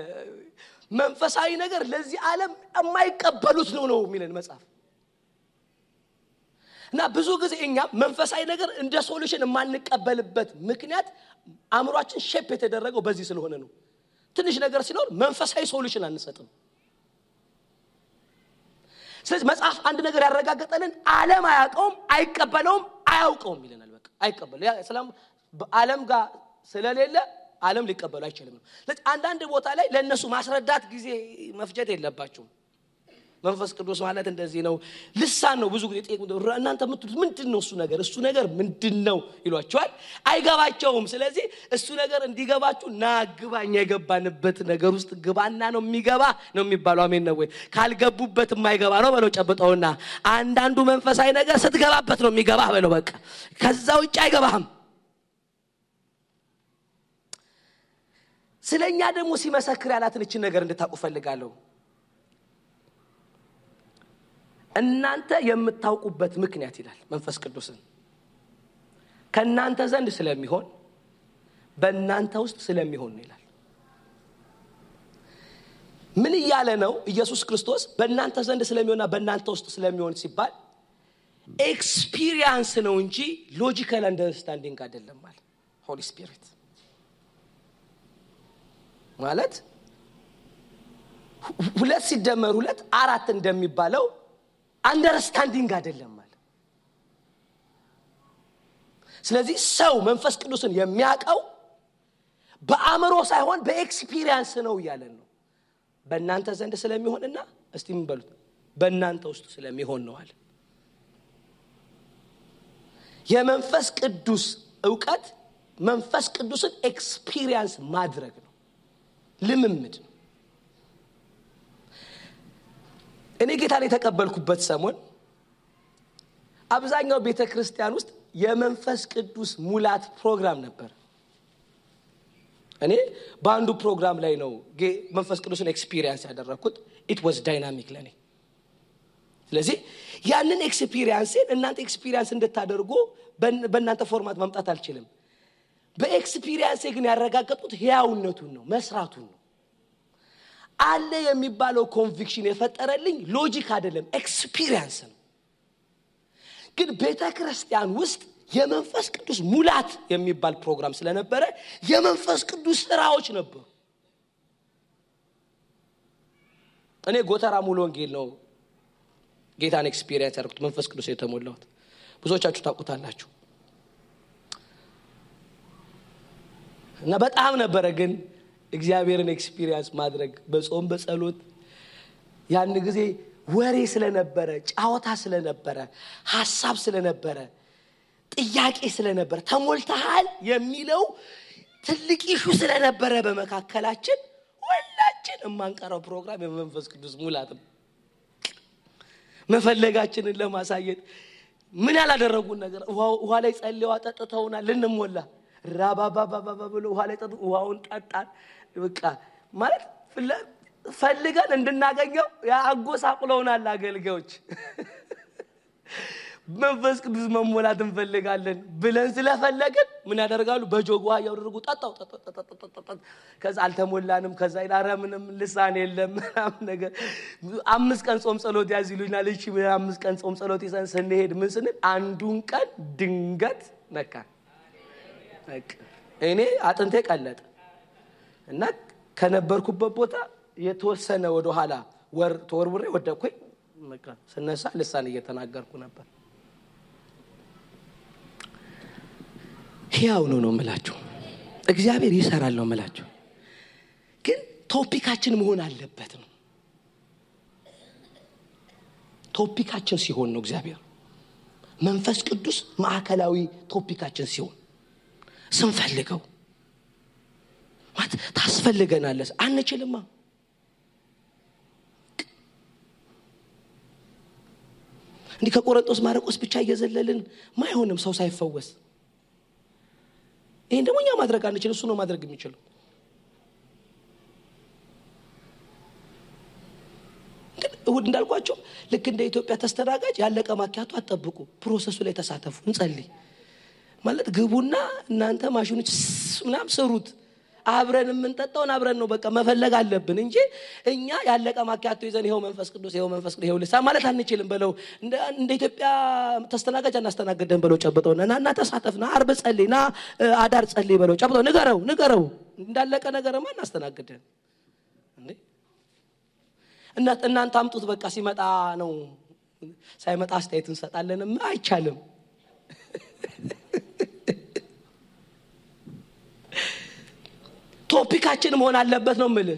መንፈሳዊ ነገር ለዚህ ዓለም የማይቀበሉት ነው ነው የሚለን መጽሐፍ እና ብዙ ጊዜ እኛ መንፈሳዊ ነገር እንደ solution የማንቀበልበት ምክንያት አእምሯችን shape የተደረገው በዚህ ስለሆነ ነው። ትንሽ ነገር ሲኖር መንፈሳዊ ሶሉሽን አንሰጥም። ስለዚህ መጽሐፍ አንድ ነገር ያረጋገጠልን ዓለም አያውቀውም፣ አይቀበለውም፣ አያውቀውም ይለናል። በቃ አይቀበለው ዓለም ጋር ስለሌለ ዓለም ሊቀበሉ አይችልም ነው። ስለዚህ አንዳንድ ቦታ ላይ ለእነሱ ማስረዳት ጊዜ መፍጀት የለባቸውም። መንፈስ ቅዱስ ማለት እንደዚህ ነው። ልሳን ነው። ብዙ ጊዜ እናንተ የምትሉት ምንድን ነው? እሱ ነገር እሱ ነገር ምንድን ነው ይሏቸዋል። አይገባቸውም። ስለዚህ እሱ ነገር እንዲገባችሁ ና ግባኛ የገባንበት ነገር ውስጥ ግባና ነው የሚገባ ነው የሚባለው። አሜን ነው ወይ? ካልገቡበት የማይገባ ነው በለው ጨብጠውና፣ አንዳንዱ መንፈሳዊ ነገር ስትገባበት ነው የሚገባ በለው። በቃ ከዛ ውጭ አይገባህም። ስለ እኛ ደግሞ ሲመሰክር ያላትን እችን ነገር እንድታውቁ ፈልጋለሁ እናንተ የምታውቁበት ምክንያት ይላል መንፈስ ቅዱስን። ከእናንተ ዘንድ ስለሚሆን በእናንተ ውስጥ ስለሚሆን ይላል። ምን እያለ ነው? ኢየሱስ ክርስቶስ በእናንተ ዘንድ ስለሚሆንና በእናንተ ውስጥ ስለሚሆን ሲባል experience ነው እንጂ logical understanding አይደለም ማለት Holy Spirit ማለት ሁለት ሲደመር ሁለት አራት እንደሚባለው understanding አይደለም ማለት። ስለዚህ ሰው መንፈስ ቅዱስን የሚያውቀው በአእምሮ ሳይሆን በ experience ነው እያለን ነው። በእናንተ ዘንድ ስለሚሆንና እስቲ ምን በሉት? በእናንተ ውስጥ ስለሚሆን ነው አለ። የመንፈስ ቅዱስ እውቀት መንፈስ ቅዱስን experience ማድረግ ነው። ልምምድ ነው እኔ ጌታን የተቀበልኩበት ሰሞን አብዛኛው ቤተ ክርስቲያን ውስጥ የመንፈስ ቅዱስ ሙላት ፕሮግራም ነበር። እኔ በአንዱ ፕሮግራም ላይ ነው መንፈስ ቅዱስን experience ያደረግኩት it was dynamic ለእኔ ስለዚህ ያንን experience ን እናንተ experience እንድታደርጉ በእናንተ format መምጣት አልችልም። በ experience ኤ ግን ያረጋገጥኩት ህያውነቱን ነው መስራቱን ነው አለ የሚባለው conviction የፈጠረልኝ logic አይደለም experience ነው። ግን ቤተ ክርስቲያን ውስጥ የመንፈስ ቅዱስ ሙላት የሚባል ፕሮግራም ስለነበረ የመንፈስ ቅዱስ ስራዎች ነበሩ። እኔ ጎተራ ሙሉ ወንጌል ነው ጌታን experience ያደረግኩት መንፈስ ቅዱስ የተሞላሁት። ብዙዎቻችሁ ታውቁታላችሁ። እና በጣም ነበረ ግን እግዚአብሔርን experience ማድረግ በጾም በጸሎት። ያን ጊዜ ወሬ ስለነበረ ጫወታ ስለነበረ ሀሳብ ስለነበረ ጥያቄ ስለነበረ ተሞልተሃል የሚለው ትልቅ issue ስለነበረ በመካከላችን ሁላችን የማንቀረው ፕሮግራም የመንፈስ ቅዱስ ሙላት መፈለጋችንን ለማሳየት ምን ያላደረጉን ነገር? ውሃ ላይ ጸልዋ ጠጥተውናል ልንሞላ። ራባባባባ ብሎ ውሃ ላይ ውሃውን ጠጣን በቃ ማለት ፈልገን እንድናገኘው አጎሳቁለውናል አገልጋዮች። መንፈስ ቅዱስ መሞላት እንፈልጋለን ብለን ስለፈለግን ምን ያደርጋሉ? በጆግ ውሃ እያደረጉ ጠጣው ከዛ አልተሞላንም ከዛ ላረ ምንም ልሳን የለም ምናምን ነገር። አምስት ቀን ጾም ጸሎት ያዝ ይሉኛል። እሺ አምስት ቀን ጾም ጸሎት ይዘን ስንሄድ ምን ስንል አንዱን ቀን ድንገት ነካን። እኔ አጥንቴ ቀለጠ እና ከነበርኩበት ቦታ የተወሰነ ወደኋላ ወር ተወርውሬ ወደኩኝ ስነሳ ልሳን እየተናገርኩ ነበር። ሕያው ነው ነው ምላችሁ እግዚአብሔር ይሰራል ነው ምላችሁ ግን ቶፒካችን መሆን አለበት ነው። ቶፒካችን ሲሆን ነው እግዚአብሔር። መንፈስ ቅዱስ ማዕከላዊ ቶፒካችን ሲሆን ስንፈልገው ታስፈልገናለስ አንችልማ። እንዲህ ከቆረንጦስ ማረቆስ ብቻ እየዘለልን ማይሆንም ሰው ሳይፈወስ። ይህን ደግሞ እኛ ማድረግ አንችል እሱ ነው ማድረግ የሚችለው። እሁድ እንዳልኳቸው ልክ እንደ ኢትዮጵያ ተስተናጋጅ ያለቀ ማኪያቱ አጠብቁ process ኡ ላይ ተሳተፉ እንጸልይ። ማለት ግቡና እናንተ ማሽኖች ምናምን ስሩት አብረን የምንጠጣውን አብረን ነው በቃ መፈለግ አለብን እንጂ እኛ ያለቀ ማኪያቶ ይዘን ይኸው መንፈስ ቅዱስ ይኸው መንፈስ ቅዱስ ይኸው ልሳን ማለት አንችልም በለው። እንደ ኢትዮጵያ ተስተናጋጅ አናስተናግደን በለው ጨብጠው። ና እና ተሳተፍ ና አርብ ጸልይ ና አዳር ጸልይ በለው ጨብጠው። ንገረው ንገረው። እንዳለቀ ነገርማ እናስተናግደን እናንተ አምጡት በቃ ሲመጣ ነው። ሳይመጣ አስተያየት እንሰጣለንም። አይቻልም ቶፒካችን መሆን አለበት ነው ምል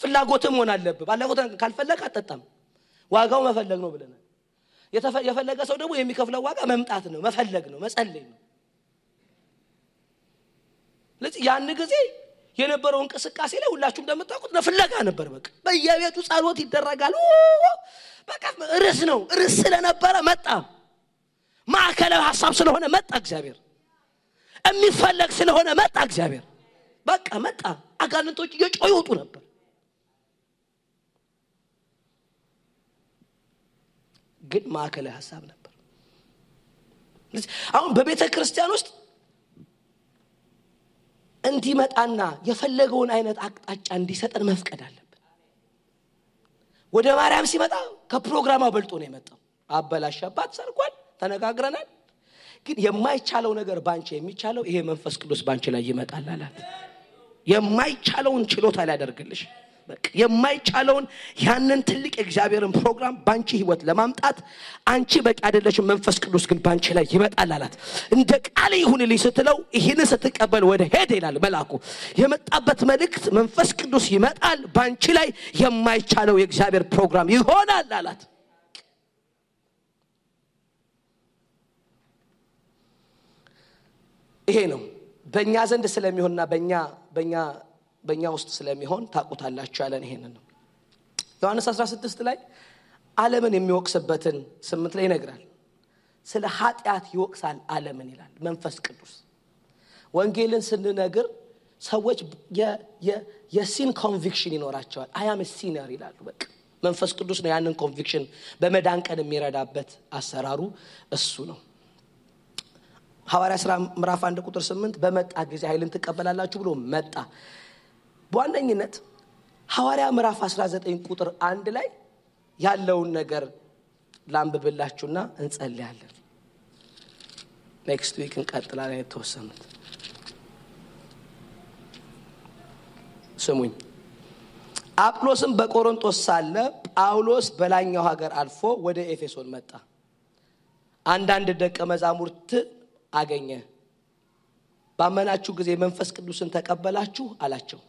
ፍላጎትም መሆን አለብህ። ባለፈው ካልፈለግ አጠጣም ዋጋው መፈለግ ነው ብለናል። የፈለገ ሰው ደግሞ የሚከፍለው ዋጋ መምጣት ነው መፈለግ ነው መጸለይ ነው። ስለዚህ ያን ጊዜ የነበረው እንቅስቃሴ ላይ ሁላችሁም እንደምታውቁት ፍለጋ ነበር። በቃ በየቤቱ ጸሎት ይደረጋል። በቃ ርስ ነው። ርስ ስለነበረ መጣ። ማዕከላዊ ሀሳብ ስለሆነ መጣ እግዚአብሔር። የሚፈለግ ስለሆነ መጣ እግዚአብሔር በቃ መጣ። አጋንንቶች እየጮህ ይወጡ ነበር። ግን ማዕከላዊ ሀሳብ ነበር። አሁን በቤተ ክርስቲያን ውስጥ እንዲመጣና የፈለገውን አይነት አቅጣጫ እንዲሰጠን መፍቀድ አለብን። ወደ ማርያም ሲመጣ ከፕሮግራማ በልጦ ነው የመጣው። አበላሸባት፣ ሰርጓል፣ ተነጋግረናል። ግን የማይቻለው ነገር ባንቺ የሚቻለው ይሄ መንፈስ ቅዱስ ባንቺ ላይ ይመጣል አላት። የማይቻለውን ችሎታ ሊያደርግልሽ የማይቻለውን ያንን ትልቅ የእግዚአብሔርን ፕሮግራም ባንቺ ህይወት ለማምጣት አንቺ በቂ አይደለችም፣ መንፈስ ቅዱስ ግን ባንቺ ላይ ይመጣል አላት። እንደ ቃል ይሁንልኝ ስትለው ይህንን ስትቀበል ወደ ሄደ ይላል መልአኩ። የመጣበት መልእክት መንፈስ ቅዱስ ይመጣል፣ ባንቺ ላይ የማይቻለው የእግዚአብሔር ፕሮግራም ይሆናል አላት። ይሄ ነው በእኛ ዘንድ ስለሚሆንና በእኛ በእኛ በእኛ ውስጥ ስለሚሆን ታውቁታላችሁ ያለን ይሄንን ነው። ዮሐንስ 16 ላይ ዓለምን የሚወቅስበትን ስምንት ላይ ይነግራል። ስለ ኃጢአት ይወቅሳል ዓለምን ይላል መንፈስ ቅዱስ። ወንጌልን ስንነግር ሰዎች የ sin conviction ይኖራቸዋል። I am sinner ይላሉ። በቃ መንፈስ ቅዱስ ነው ያንን conviction በመዳን ቀን የሚረዳበት አሰራሩ እሱ ነው። ሐዋርያ ሥራ ምዕራፍ አንድ ቁጥር ስምንት በመጣ ጊዜ ኃይልን ትቀበላላችሁ ብሎ መጣ። በዋነኝነት ሐዋርያ ምዕራፍ 19 ቁጥር አንድ ላይ ያለውን ነገር ላንብብላችሁና እንጸልያለን። next week እንቀጥላለን። የተወሰኑት ስሙኝ። አጵሎስም በቆሮንጦስ ሳለ ጳውሎስ በላይኛው ሀገር አልፎ ወደ ኤፌሶን መጣ። አንዳንድ ደቀ መዛሙርት አገኘ። ባመናችሁ ጊዜ መንፈስ ቅዱስን ተቀበላችሁ አላቸው።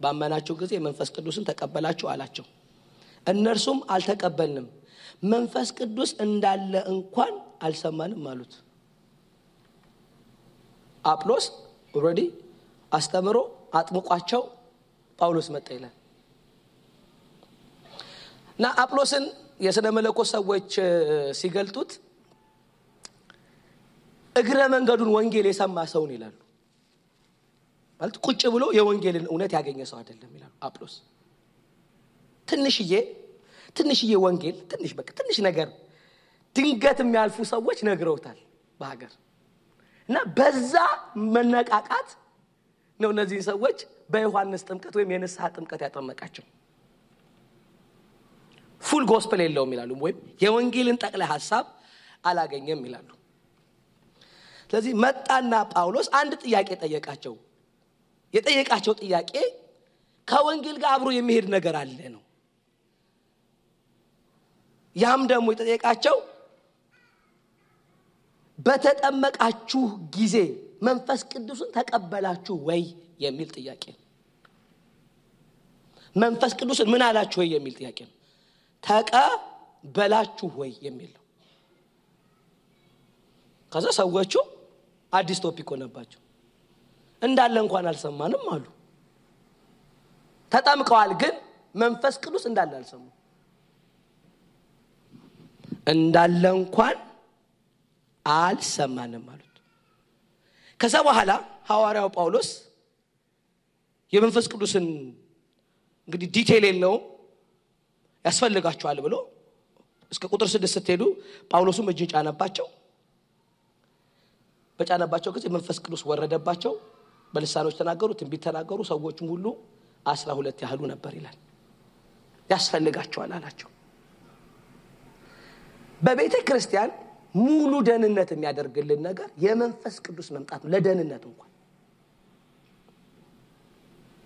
ባመናችሁ ጊዜ መንፈስ ቅዱስን ተቀበላችሁ አላቸው። እነርሱም አልተቀበልንም፣ መንፈስ ቅዱስ እንዳለ እንኳን አልሰማንም አሉት። አጵሎስ already አስተምሮ አጥምቋቸው ጳውሎስ መጣ ይላል እና አጵሎስን የሥነ መለኮት ሰዎች ሲገልጡት እግረ መንገዱን ወንጌል የሰማ ሰውን ይላሉ። ማለት ቁጭ ብሎ የወንጌልን እውነት ያገኘ ሰው አይደለም ይላሉ አጵሎስ። ትንሽዬ ትንሽዬ ወንጌል ትንሽ በቃ ትንሽ ነገር ድንገት የሚያልፉ ሰዎች ነግረውታል በሀገር እና በዛ መነቃቃት ነው እነዚህን ሰዎች በዮሐንስ ጥምቀት ወይም የንስሐ ጥምቀት ያጠመቃቸው። ፉል ጎስፐል የለውም ይላሉ፣ ወይም የወንጌልን ጠቅላይ ሀሳብ አላገኘም ይላሉ። ስለዚህ መጣና ጳውሎስ አንድ ጥያቄ ጠየቃቸው። የጠየቃቸው ጥያቄ ከወንጌል ጋር አብሮ የሚሄድ ነገር አለ ነው። ያም ደግሞ የጠየቃቸው በተጠመቃችሁ ጊዜ መንፈስ ቅዱስን ተቀበላችሁ ወይ የሚል ጥያቄ ነው። መንፈስ ቅዱስን ምን አላችሁ ወይ የሚል ጥያቄ ነው። ተቀበላችሁ ወይ የሚል ነው። ከዛ ሰዎቹ አዲስ ቶፒክ ሆነባቸው። እንዳለ እንኳን አልሰማንም አሉ። ተጠምቀዋል፣ ግን መንፈስ ቅዱስ እንዳለ አልሰሙ። እንዳለ እንኳን አልሰማንም አሉት። ከዛ በኋላ ሐዋርያው ጳውሎስ የመንፈስ ቅዱስን እንግዲህ ዲቴል የለውም ያስፈልጋቸዋል ብሎ እስከ ቁጥር ስድስት ስትሄዱ ጳውሎሱም እጅን ጫነባቸው። በጫነባቸው ጊዜ መንፈስ ቅዱስ ወረደባቸው፣ በልሳኖች ተናገሩ፣ ትንቢት ተናገሩ። ሰዎቹም ሁሉ አስራ ሁለት ያህሉ ነበር ይላል። ያስፈልጋቸዋል አላቸው። በቤተ ክርስቲያን ሙሉ ደህንነት የሚያደርግልን ነገር የመንፈስ ቅዱስ መምጣት ነው። ለደህንነት እንኳን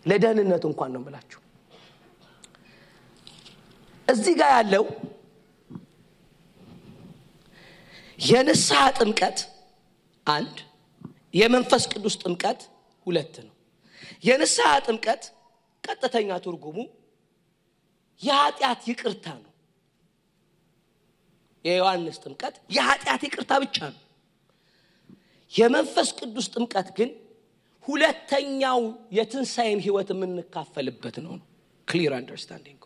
ለደህንነት እንኳን ነው የምላችሁ። እዚህ ጋር ያለው የንስሐ ጥምቀት አንድ፣ የመንፈስ ቅዱስ ጥምቀት ሁለት ነው። የንስሐ ጥምቀት ቀጥተኛ ትርጉሙ የኃጢአት ይቅርታ ነው። የዮሐንስ ጥምቀት የኃጢአት ይቅርታ ብቻ ነው። የመንፈስ ቅዱስ ጥምቀት ግን ሁለተኛው የትንሣኤን ህይወት የምንካፈልበት ነው ነው ክሊር አንደርስታንዲንግ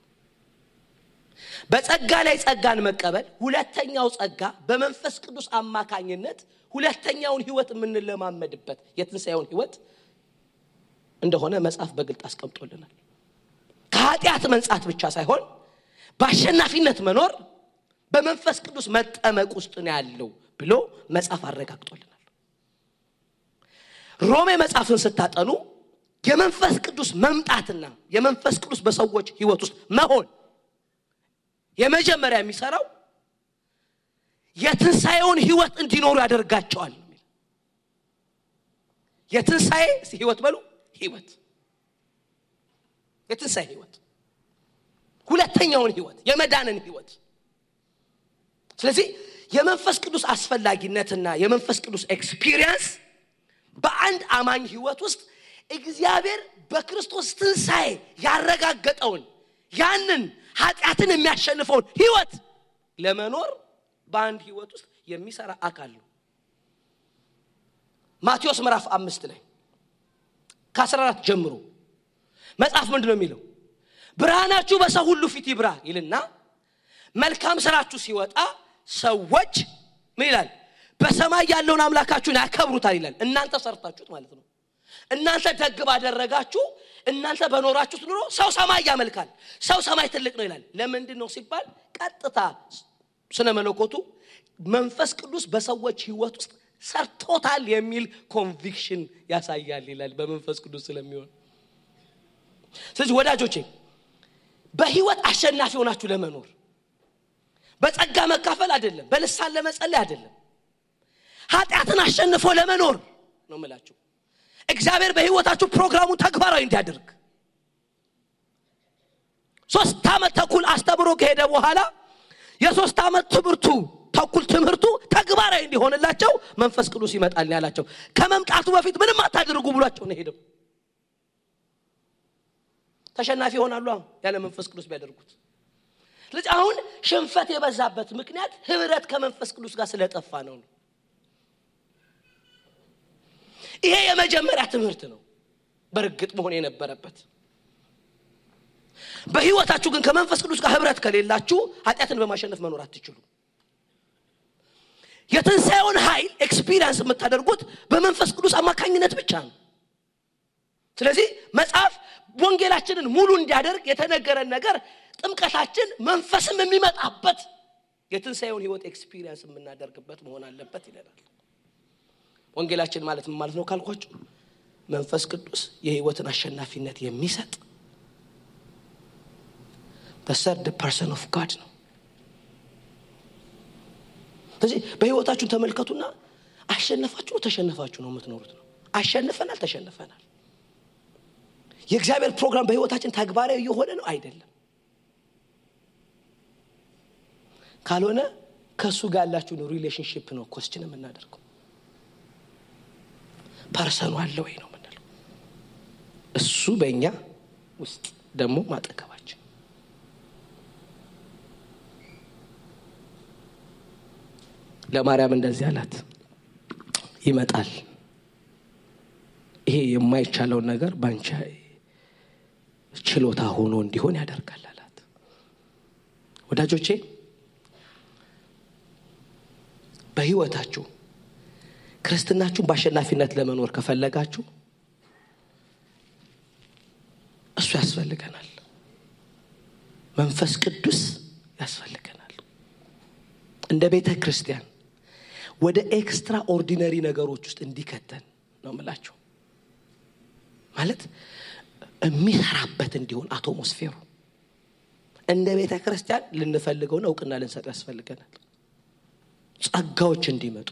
በጸጋ ላይ ጸጋን መቀበል ሁለተኛው ጸጋ በመንፈስ ቅዱስ አማካኝነት ሁለተኛውን ህይወት የምንለማመድበት የትንሣኤውን ህይወት እንደሆነ መጽሐፍ በግልጥ አስቀምጦልናል። ከኃጢአት መንጻት ብቻ ሳይሆን በአሸናፊነት መኖር በመንፈስ ቅዱስ መጠመቅ ውስጥ ነው ያለው ብሎ መጽሐፍ አረጋግጦልናል። ሮሜ መጽሐፍን ስታጠኑ የመንፈስ ቅዱስ መምጣትና የመንፈስ ቅዱስ በሰዎች ህይወት ውስጥ መሆን የመጀመሪያ የሚሰራው የትንሣኤውን ህይወት እንዲኖሩ ያደርጋቸዋል የትንሣኤ ህይወት በሉ ህይወት የትንሣኤ ህይወት ሁለተኛውን ህይወት የመዳንን ህይወት ስለዚህ የመንፈስ ቅዱስ አስፈላጊነትና የመንፈስ ቅዱስ experience በአንድ አማኝ ህይወት ውስጥ እግዚአብሔር በክርስቶስ ትንሣኤ ያረጋገጠውን ያንን ኃጢአትን የሚያሸንፈውን ህይወት ለመኖር በአንድ ህይወት ውስጥ የሚሰራ አካል ነው። ማቴዎስ ምዕራፍ አምስት ላይ ከ14 ጀምሮ መጽሐፍ ምንድን ነው የሚለው? ብርሃናችሁ በሰው ሁሉ ፊት ይብራ ይልና መልካም ስራችሁ ሲወጣ ሰዎች ምን ይላል? በሰማይ ያለውን አምላካችሁን ያከብሩታል ይላል። እናንተ ሰርታችሁት ማለት ነው እናንተ ደግ ባደረጋችሁ እናንተ በኖራችሁት ኑሮ ሰው ሰማይ ያመልካል። ሰው ሰማይ ትልቅ ነው ይላል። ለምንድን ነው ሲባል ቀጥታ ስነ መለኮቱ መንፈስ ቅዱስ በሰዎች ህይወት ውስጥ ሰርቶታል የሚል conviction ያሳያል ይላል። በመንፈስ ቅዱስ ስለሚሆን ስለዚህ ወዳጆቼ በህይወት አሸናፊ ሆናችሁ ለመኖር በጸጋ መካፈል አይደለም በልሳን ለመጸለይ አይደለም ኃጢአትን አሸንፎ ለመኖር ነው ምላችሁ እግዚአብሔር በህይወታችሁ ፕሮግራሙን ተግባራዊ እንዲያደርግ። ሶስት ዓመት ተኩል አስተምሮ ከሄደ በኋላ የሶስት ዓመት ትምህርቱ ተኩል ትምህርቱ ተግባራዊ እንዲሆንላቸው መንፈስ ቅዱስ ይመጣል ያላቸው። ከመምጣቱ በፊት ምንም አታድርጉ ብሏቸው ነው ሄደው ተሸናፊ ይሆናሉ ያለ መንፈስ ቅዱስ ቢያደርጉት። ስለዚህ አሁን ሽንፈት የበዛበት ምክንያት ህብረት ከመንፈስ ቅዱስ ጋር ስለጠፋ ነው ይሄ የመጀመሪያ ትምህርት ነው። በእርግጥ መሆን የነበረበት። በህይወታችሁ ግን ከመንፈስ ቅዱስ ጋር ህብረት ከሌላችሁ ኃጢአትን በማሸነፍ መኖር አትችሉ የትንሣኤውን ኃይል experience የምታደርጉት በመንፈስ ቅዱስ አማካኝነት ብቻ ነው። ስለዚህ መጽሐፍ ወንጌላችንን ሙሉ እንዲያደርግ የተነገረን ነገር ጥምቀታችን መንፈስም የሚመጣበት የትንሣኤውን ህይወት experience የምናደርግበት መሆን አለበት ይለናል ወንጌላችን ማለት ምን ማለት ነው ካልኳችሁ? መንፈስ ቅዱስ የህይወትን አሸናፊነት የሚሰጥ በ third person of God ነው። ስለዚህ በህይወታችሁን ተመልከቱና አሸነፋችሁ ተሸነፋችሁ ነው የምትኖሩት ነው። አሸንፈናል ተሸንፈናል። የእግዚአብሔር ፕሮግራም በህይወታችን ተግባራዊ እየሆነ ነው? አይደለም። ካልሆነ ከእሱ ጋር ያላችሁን relationship ነው question የምናደርገው person ኡ አለ ወይ ነው ምንለው እሱ በእኛ ውስጥ ደግሞ በአጠገባችን። ለማርያም እንደዚህ አላት። ይመጣል። ይሄ የማይቻለውን ነገር ባንቻ ችሎታ ሆኖ እንዲሆን ያደርጋል አላት። ወዳጆቼ በህይወታችሁ ክርስትናችሁን በአሸናፊነት ለመኖር ከፈለጋችሁ እሱ ያስፈልገናል። መንፈስ ቅዱስ ያስፈልገናል። እንደ ቤተ ክርስቲያን ወደ extraordinary ነገሮች ውስጥ እንዲከተን ነው ምላችሁ ማለት የሚሰራበት እንዲሆን atmosphere ኡ እንደ ቤተ ክርስቲያን ልንፈልገውን እውቅና ልንሰጥ ያስፈልገናል። ጸጋዎች እንዲመጡ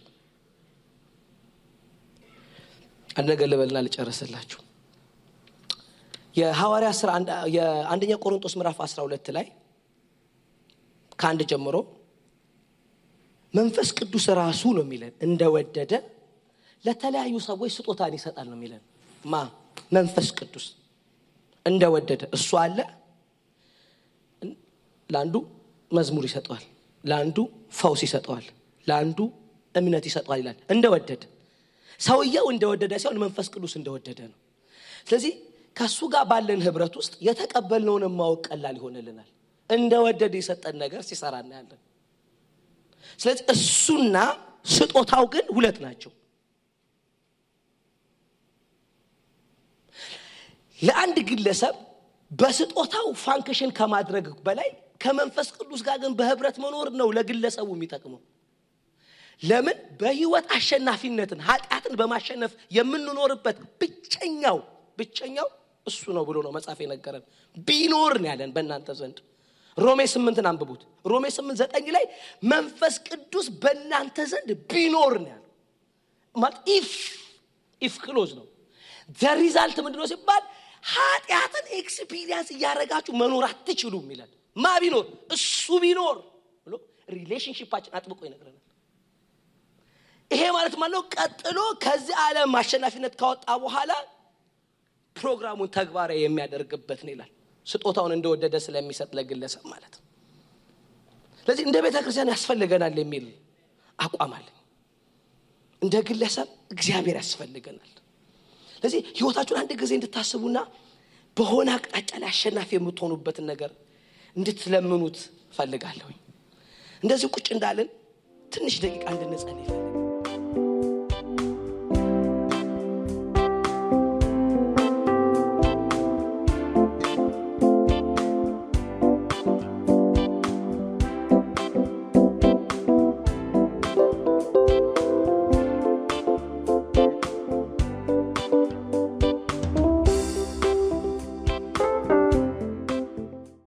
አንድ ነገር ልበልና ልጨርስላችሁ። የሐዋርያ ስራ የአንደኛ ቆሮንጦስ ምዕራፍ 12 ላይ ከአንድ ጀምሮ መንፈስ ቅዱስ ራሱ ነው የሚለን እንደወደደ ለተለያዩ ሰዎች ስጦታን ይሰጣል ነው የሚለን። ማ? መንፈስ ቅዱስ እንደወደደ እሱ አለ። ለአንዱ መዝሙር ይሰጠዋል ለአንዱ ፈውስ ይሰጠዋል ለአንዱ እምነት ይሰጠዋል ይላል። እንደወደደ ሰውየው እንደወደደ ሲሆን መንፈስ ቅዱስ እንደወደደ ነው። ስለዚህ ከእሱ ጋር ባለን ህብረት ውስጥ የተቀበልነውን ማወቅ ቀላል ይሆንልናል። እንደወደደ የሰጠን ነገር ሲሰራ እናያለን። ስለዚህ እሱና ስጦታው ግን ሁለት ናቸው። ለአንድ ግለሰብ በስጦታው ፋንክሽን ከማድረግ በላይ ከመንፈስ ቅዱስ ጋር ግን በህብረት መኖር ነው ለግለሰቡ የሚጠቅመው ለምን? በህይወት አሸናፊነትን ኃጢአትን በማሸነፍ የምንኖርበት ብቸኛው ብቸኛው እሱ ነው ብሎ ነው መጽሐፍ የነገረን። ቢኖር ነው ያለን በእናንተ ዘንድ። ሮሜ ስምንትን አንብቡት። ሮሜ ስምንት ዘጠኝ ላይ መንፈስ ቅዱስ በእናንተ ዘንድ ቢኖር ነው ያለው። ማለት if if clause ነው። the result ምንድነው ሲባል ኃጢአትን experience እያደረጋችሁ መኖር አትችሉም ይላል። ማ ቢኖር? እሱ ቢኖር ብሎ relationship ኣችን አጥብቆ ይነግረናል ይሄ ማለት ማለት ቀጥሎ ከዚህ ዓለም አሸናፊነት ካወጣ በኋላ ፕሮግራሙን ተግባራዊ የሚያደርግበት ነው ይላል። ስጦታውን እንደወደደ ስለሚሰጥ ለግለሰብ ማለት ነው። ስለዚህ እንደ ቤተ ክርስቲያን ያስፈልገናል የሚል አቋም አለኝ። እንደ ግለሰብ እግዚአብሔር ያስፈልገናል። ስለዚህ ህይወታችሁን አንድ ጊዜ እንድታስቡና በሆነ አቅጣጫ ላይ አሸናፊ የምትሆኑበትን ነገር እንድትለምኑት ፈልጋለሁኝ እንደዚህ ቁጭ እንዳለን ትንሽ ደቂቃ እንድንጸል ይፈልጋል